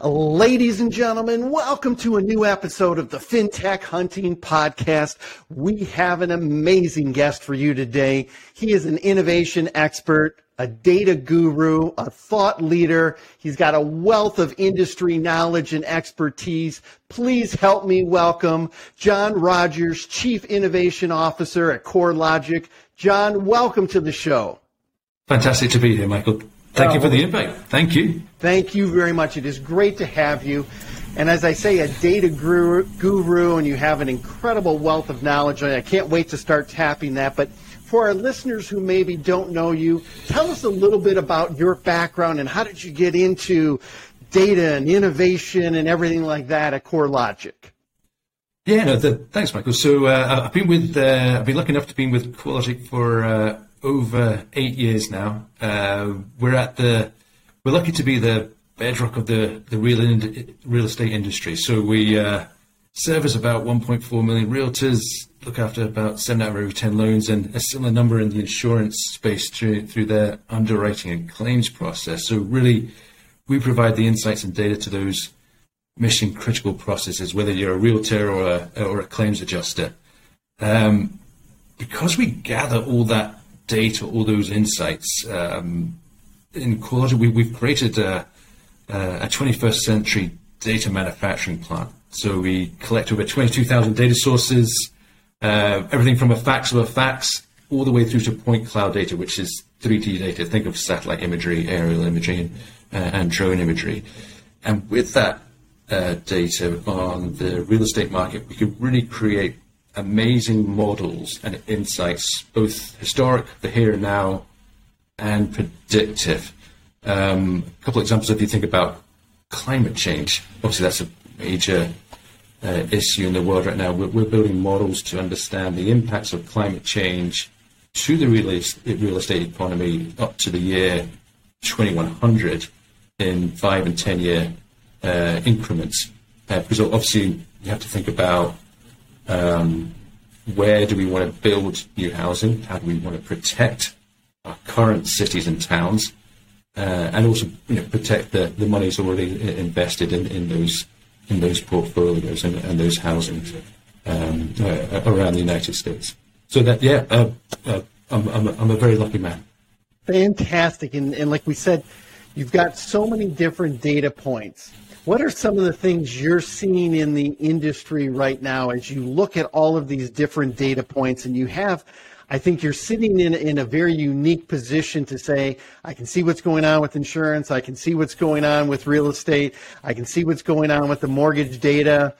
Ladies and gentlemen, welcome to a new episode of the FinTech Hunting Podcast. We have an amazing guest for you today. He is an innovation expert, a data guru, a thought leader. He's got a wealth of industry knowledge and expertise. Please help me welcome John Rogers, Chief Innovation Officer at CoreLogic. John, welcome to the show. Fantastic to be here, Michael. Thank you for the uh, invite. Thank you. Thank you very much. It is great to have you. And as I say, a data guru, guru, and you have an incredible wealth of knowledge. I can't wait to start tapping that. But for our listeners who maybe don't know you, tell us a little bit about your background and how did you get into data and innovation and everything like that at CoreLogic? Yeah, no, the, thanks, Michael. So uh, I've been with, uh, I've been lucky enough to be with CoreLogic for uh, over eight years now. Uh, we're at the we're lucky to be the bedrock of the the real in, real estate industry. So we uh, service about 1.4 million realtors, look after about seven out of every ten loans, and a similar number in the insurance space through through their underwriting and claims process. So really, we provide the insights and data to those mission critical processes, whether you're a realtor or a or a claims adjuster. Um, because we gather all that data, all those insights. Um, in CoreLogic, we, have created a, a 21st century data manufacturing plant. So we collect over 22,000 data sources, uh, everything from a fax of a fax all the way through to point cloud data, which is 3D data. Think of satellite imagery, aerial imagery, uh, and drone imagery. And with that uh, data on the real estate market, we could really create amazing models and insights, both historic, the here and now, and predictive. Um, a couple of examples if you think about climate change. Obviously, that's a major uh, issue in the world right now. We're, we're, building models to understand the impacts of climate change to the real estate, real estate economy up to the year 2100 in five and 10 year uh, increments. Uh, because obviously, you have to think about um, where do we want to build new housing? How do we want to protect our current cities and towns? Uh, and also, you know, protect the, the money's already invested in, in those in those portfolios and, and those housings um, uh, around the United States. So that, yeah, uh, uh I'm, I'm, I'm a very lucky man. Fantastic, and, and like we said, you've got so many different data points what are some of the things you're seeing in the industry right now as you look at all of these different data points and you have I think you're sitting in, in a very unique position to say, I can see what's going on with insurance. I can see what's going on with real estate. I can see what's going on with the mortgage data.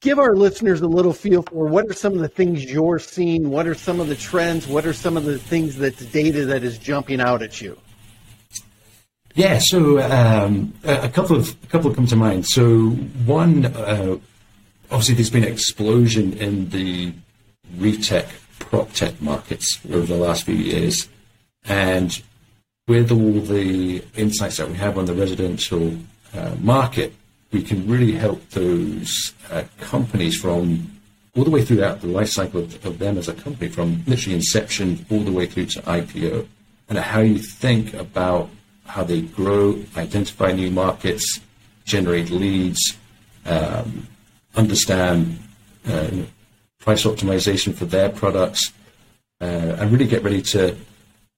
Give our listeners a little feel for what are some of the things you're seeing? What are some of the trends? What are some of the things that's data that is jumping out at you? Yeah, so um, a couple of a couple come to mind. So one, uh, obviously, there's been an explosion in the retech prop tech markets over the last few years, and with all the insights that we have on the residential uh, market, we can really help those uh, companies from all the way throughout the life cycle of, of, them as a company, from literally inception all the way through to IPO, and how you think about how they grow, identify new markets, generate leads, um, understand uh, price optimization for their products, uh, and really get ready to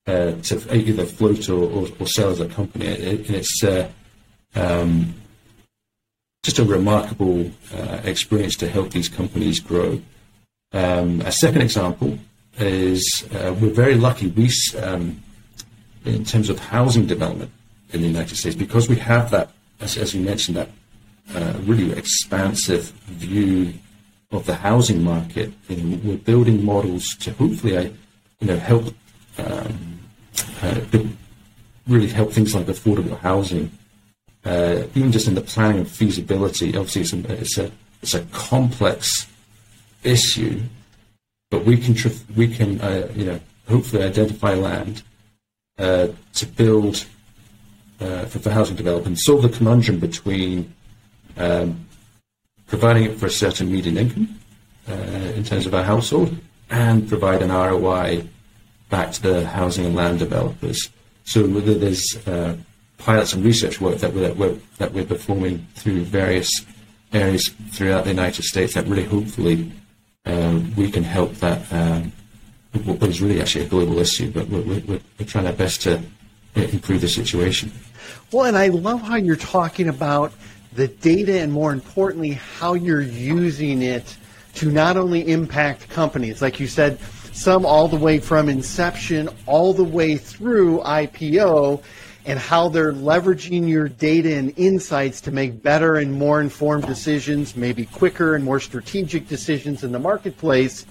uh, to either float or, or, or, sell as a company. and it's uh, um, just a remarkable uh, experience to help these companies grow. Um, a second example is uh, we're very lucky. We um, in terms of housing development in the United States because we have that, as, as you mentioned, that uh, really expansive view of the housing market. We're building models to hopefully, uh, you know, help um, uh, really help things like affordable housing, uh, even just in the planning and feasibility. Obviously, it's a, it's a, it's a complex issue, but we can we can uh, you know hopefully identify land uh, to build uh, for, for, housing development, solve the conundrum between um, providing it for a certain median income uh, in terms of our household and provide an ROI back to the housing and land developers. So whether there's uh, pilots and research work that we're, we're, that we're performing through various areas throughout the United States that really hopefully um, we can help that um, what is really actually a global issue, but we're, we're, we're trying our best to improve the situation. Well, and I love how you're talking about the data and more importantly, how you're using it to not only impact companies, like you said, some all the way from inception all the way through IPO and how they're leveraging your data and insights to make better and more informed decisions, maybe quicker and more strategic decisions in the marketplace.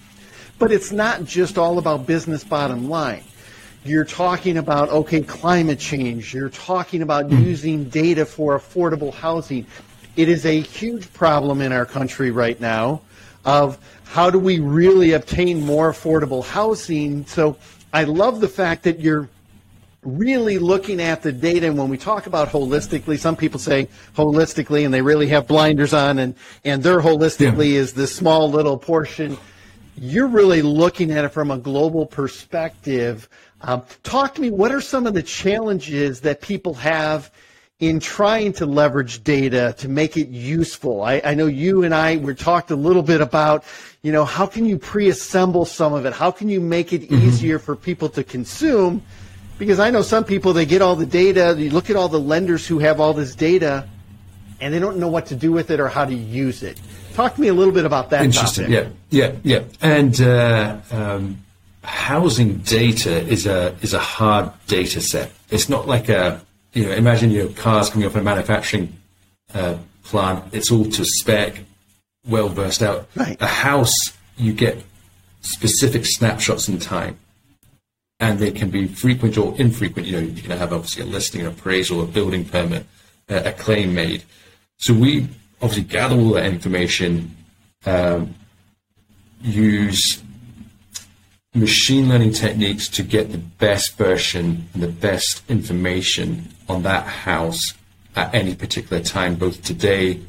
But it's not just all about business bottom line. You're talking about, okay, climate change. You're talking about mm. using data for affordable housing. It is a huge problem in our country right now of how do we really obtain more affordable housing. So I love the fact that you're really looking at the data. And when we talk about holistically, some people say holistically and they really have blinders on and, and their holistically yeah. is this small little portion. You're really looking at it from a global perspective. Um, talk to me, what are some of the challenges that people have in trying to leverage data to make it useful? I, I know you and I, we talked a little bit about, you know, how can you pre-assemble some of it? How can you make it mm-hmm. easier for people to consume? Because I know some people, they get all the data, you look at all the lenders who have all this data, and they don't know what to do with it or how to use it. Talk to me a little bit about that. Interesting. Topic. Yeah, yeah, yeah. And uh, um, housing data is a is a hard data set. It's not like a you know imagine your cars coming off a manufacturing uh, plant. It's all to spec, well versed out. Right. A house you get specific snapshots in time and they can be frequent or infrequent. You know, you can have obviously a listing, an appraisal, a building permit, a, a claim made. So we obviously gather all that information, um, use machine learning techniques to get the best version and the best information on that house at any particular time, both today,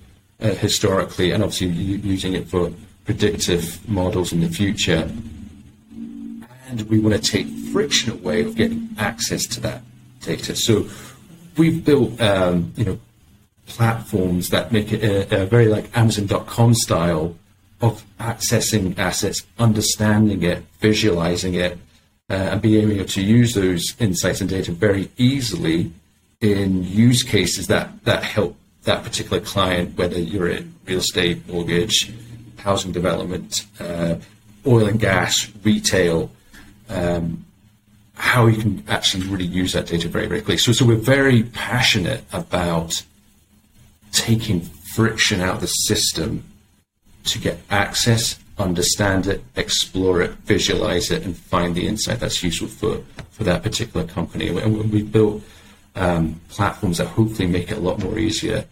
uh, historically, and obviously using it for predictive models in the future and we want to take friction away of getting access to that data. So we've built, um, you know, platforms that make it a, a very like Amazon.com style of accessing assets, understanding it, visualizing it, uh, and being able to use those insights and data very easily in use cases that, that help that particular client, whether you're in real estate, mortgage, housing development, uh, oil and gas, retail, um, how you can actually really use that data very, very quickly. So, so we're very passionate about taking friction out of the system to get access, understand it, explore it, visualize it, and find the insight that's useful for, for that particular company. And we built um, platforms that hopefully make it a lot more easier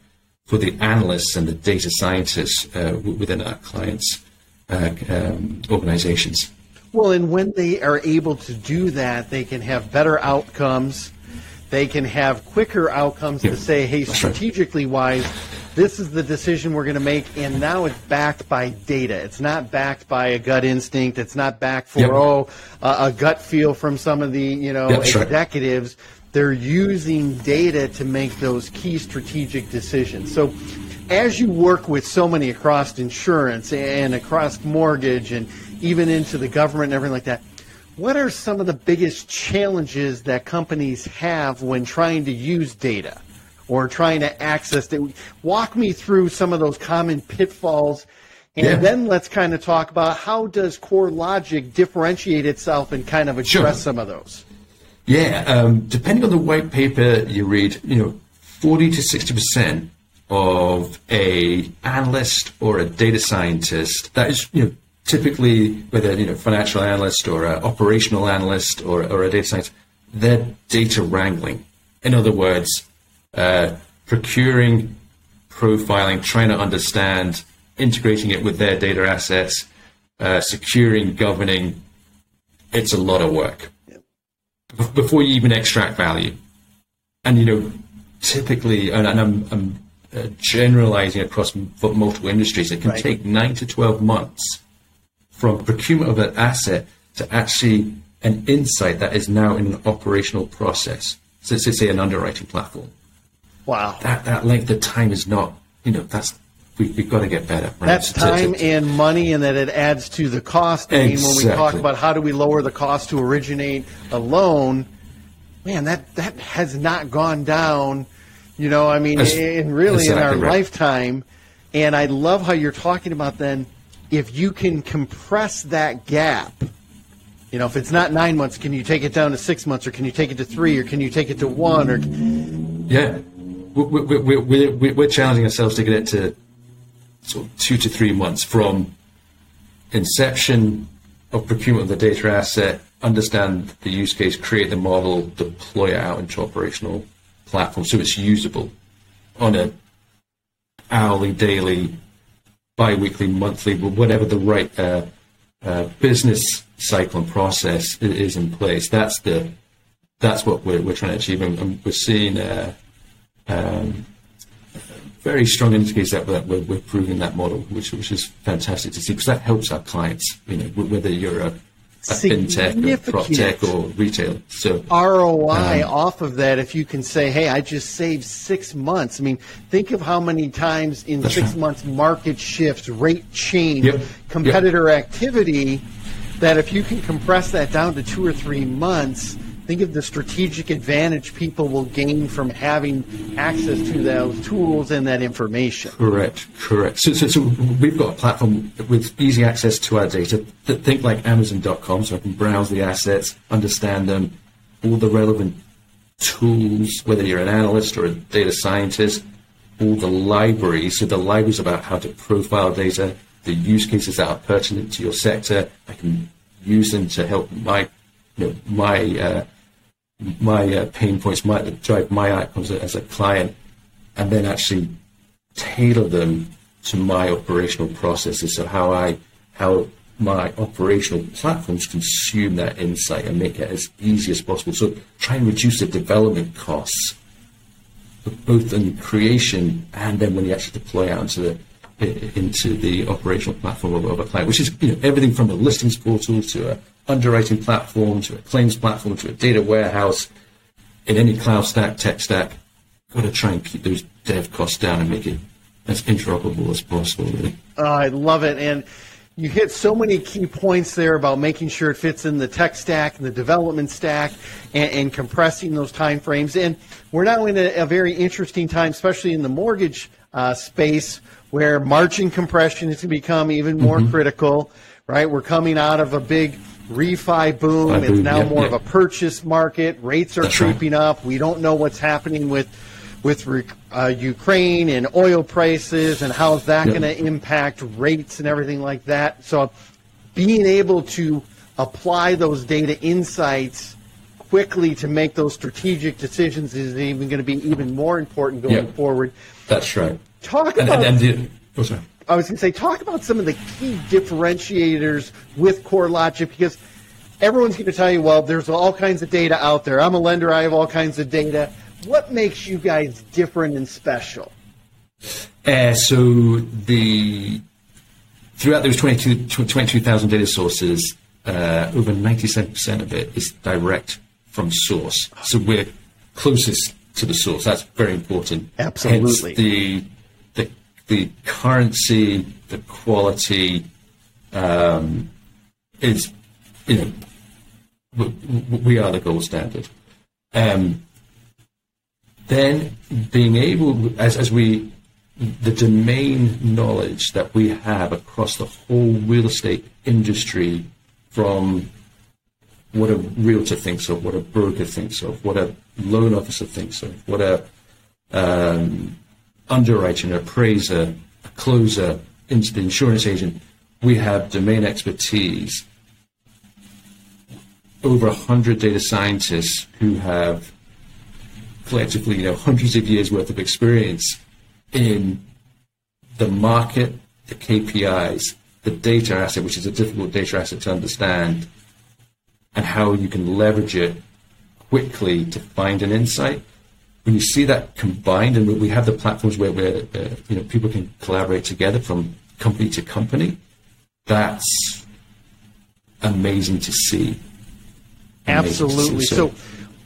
for the analysts and the data scientists uh, within our clients' uh, um, organizations. Well, and when they are able to do that, they can have better outcomes. They can have quicker outcomes yeah. to say, hey, strategically wise, this is the decision we're going to make, and now it's backed by data. It's not backed by a gut instinct. It's not backed for yep. oh uh, a gut feel from some of the you know executives. Right. They're using data to make those key strategic decisions. So, as you work with so many across insurance and across mortgage and even into the government and everything like that. What are some of the biggest challenges that companies have when trying to use data or trying to access it? Walk me through some of those common pitfalls. And yeah. then let's kind of talk about how does CoreLogic differentiate itself and kind of address sure. some of those. Yeah, um, depending on the white paper you read, you know, 40 to 60 percent of a analyst or a data scientist that is, you know, typically, whether you know financial analyst or an operational analyst or, or a data scientist, they're data wrangling. In other words, uh, procuring, profiling, trying to understand, integrating it with their data assets, uh, securing, governing. It's a lot of work before you even extract value. And you know, typically, and, and I'm, I'm uh, generalizing across multiple industries, it can right. take nine to twelve months from procurement of an asset to actually an insight that is now in an operational process. So let's say an underwriting platform Wow. That that length of time is not, you know, that's we, have got to get better. Right? That's time and money, and that it adds to the cost. I mean, when we talk about how do we lower the cost to originate a loan, man, that that has not gone down. You know, I mean, that's, in really exactly in our right. lifetime. And I love how you're talking about then if you can compress that gap. You know, if it's not nine months, can you take it down to six months, or can you take it to three, or can you take it to one? Or yeah, we're, we're, we're challenging ourselves to get it to sort of two to three months from inception of procurement of the data asset, understand the use case, create the model, deploy it out into operational platform so it's usable on a hourly, daily, bi-weekly, monthly, whatever the right uh, uh, business cycle and process is in place. That's the that's what we're, we're trying to achieve, and, we're seeing uh, um, very strong indicators that, that we're, we're, proving that model, which which is fantastic to see because that helps our clients. You know, whether you're a, a fintech or prop tech or retail. So ROI um, off of that, if you can say, "Hey, I just saved six months." I mean, think of how many times in six right. months market shifts, rate change, yep. competitor yep. activity. That if you can compress that down to two or three months think of the strategic advantage people will gain from having access to those tools and that information. Correct, correct. So, so, so we've got a platform with easy access to our data. Think like Amazon.com, so I can browse the assets, understand them, all the relevant tools, whether you're an analyst or a data scientist, all the libraries. So the libraries about how to profile data, the use cases that are pertinent to your sector. I can use them to help my you know, my uh, my uh, pain points, might drive my outcomes as a client, and then actually tailor them to my operational processes. So how I how my operational platforms consume that insight and make it as easy as possible. So try and reduce the development costs, both in creation and then when you actually deploy out into the into the operational platform of, of a client, which is you know, everything from a listings portal to a underwriting platform to a claims platform to a data warehouse in any cloud stack, tech stack, got to try and keep those dev costs down and make it as interoperable as possible, really. Oh, I love it. And you hit so many key points there about making sure it fits in the tech stack and the development stack and, and compressing those time frames. And we're now in a, a very interesting time, especially in the mortgage uh, space, where margin compression is going to become even more mm-hmm. critical, right? We're coming out of a big refi boom. it's now yep, more yep. of a purchase market. Rates are That's creeping right. up. We don't know what's happening with with uh, Ukraine and oil prices and how's that yep. going to impact rates and everything like that. So, being able to apply those data insights quickly to make those strategic decisions is even going to be even more important going forward. That's right. Talk about. And, and, and oh. I was going to say, talk about some of the key differentiators with CoreLogic because everyone's going to tell you, well, there's all kinds of data out there. I'm a lender, I have all kinds of data. What makes you guys different and special? Uh, so the throughout those 22,000 22, data sources, uh, over 97% of it is direct from source. So we're closest to the source. That's very important. Absolutely. Hence the the currency, the quality um, is, you know, we, are the gold standard. Um, then being able, as, as we, the domain knowledge that we have across the whole real estate industry from what a realtor thinks of, what a broker thinks of, what a loan officer thinks of, what a um, underwriter, an appraiser, a closer, insurance agent, we have domain expertise. Over 100 data scientists who have collectively, you know, hundreds of years worth of experience in the market, the KPIs, the data asset, which is a difficult data asset to understand, and how you can leverage it quickly to find an insight when you see that combined, and we have the platforms where, where uh, you know people can collaborate together from company to company, that's amazing to see. Amazing Absolutely. To see. So,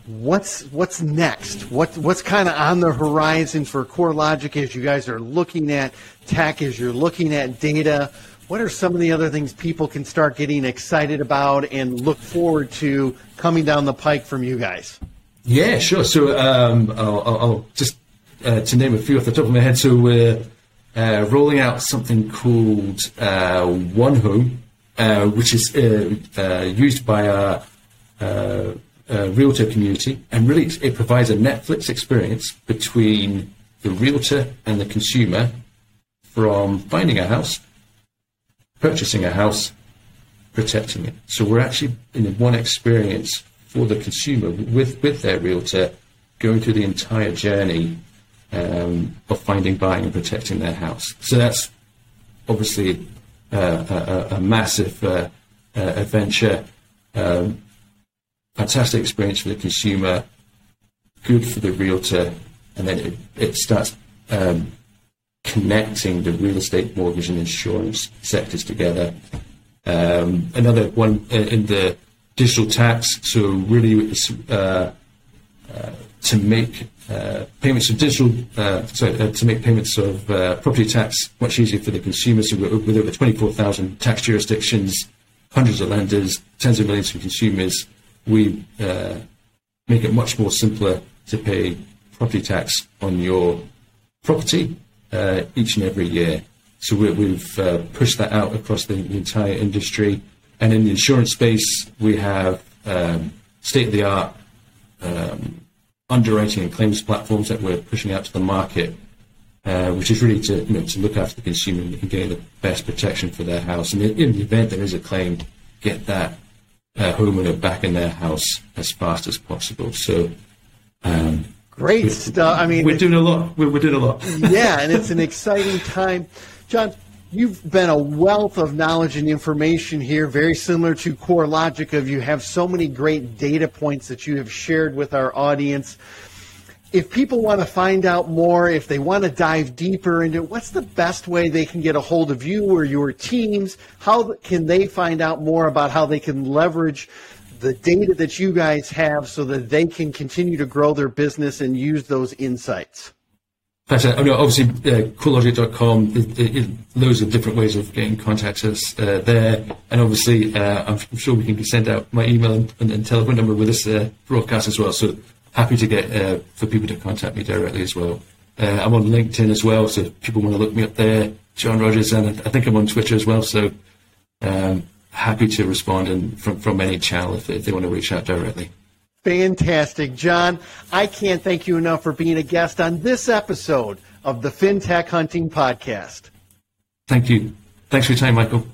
what's what's next? What what's kind of on the horizon for CoreLogic as you guys are looking at tech, as you're looking at data? What are some of the other things people can start getting excited about and look forward to coming down the pike from you guys? Yeah, sure. So um, I'll, I'll, just uh, to name a few off the top of my head. So we're uh, rolling out something called uh, OneHome, uh, which is uh, uh, used by our realtor community, and really it provides a Netflix experience between the realtor and the consumer from finding a house, purchasing a house, protecting it. So we're actually in one experience for the consumer with, with their realtor going through the entire journey um, of finding, buying, and protecting their house. So that's obviously uh, a, a, massive uh, uh, adventure. Um, fantastic experience for the consumer, good for the realtor, and then it, it starts um, connecting the real estate, mortgage, and insurance sectors together. Um, another one uh, in the digital tax, to really uh, uh, to make uh, payments of digital, uh, sorry, uh, to make payments of uh, property tax much easier for the consumers. So with over 24,000 tax jurisdictions, hundreds of lenders, tens of millions of consumers, we uh, make it much more simpler to pay property tax on your property uh, each and every year. So we, have pushed that out across the, the, entire industry. And in the insurance space, we have um, state-of-the-art um, underwriting and claims platforms that we're pushing out to the market, uh, which is really to you know to look after the consumer and get the best protection for their house. And in the event there is a claim, get that uh, homeowner back in their house as fast as possible. So. Um, Great stuff. I mean, we're doing a lot. We're, we're doing a lot. yeah, and it's an exciting time. John, You've been a wealth of knowledge and information here, very similar to CoreLogic of you have so many great data points that you have shared with our audience. If people want to find out more, if they want to dive deeper into what's the best way they can get a hold of you or your teams, how can they find out more about how they can leverage the data that you guys have so that they can continue to grow their business and use those insights? Fantastic. I mean, obviously, uh, it, loads of different ways of getting contact us uh, there. And obviously, uh, I'm, I'm, sure we can send out my email and, and, telephone number with this uh, broadcast as well. So happy to get uh, for people to contact me directly as well. Uh, I'm on LinkedIn as well, so people want to look me up there, John Rogers, and I think I'm on Twitter as well. So um, happy to respond and from, from any channel if, if they want to reach out directly. Fantastic. John, I can't thank you enough for being a guest on this episode of the FinTech Hunting Podcast. Thank you. Thanks for your time, Michael.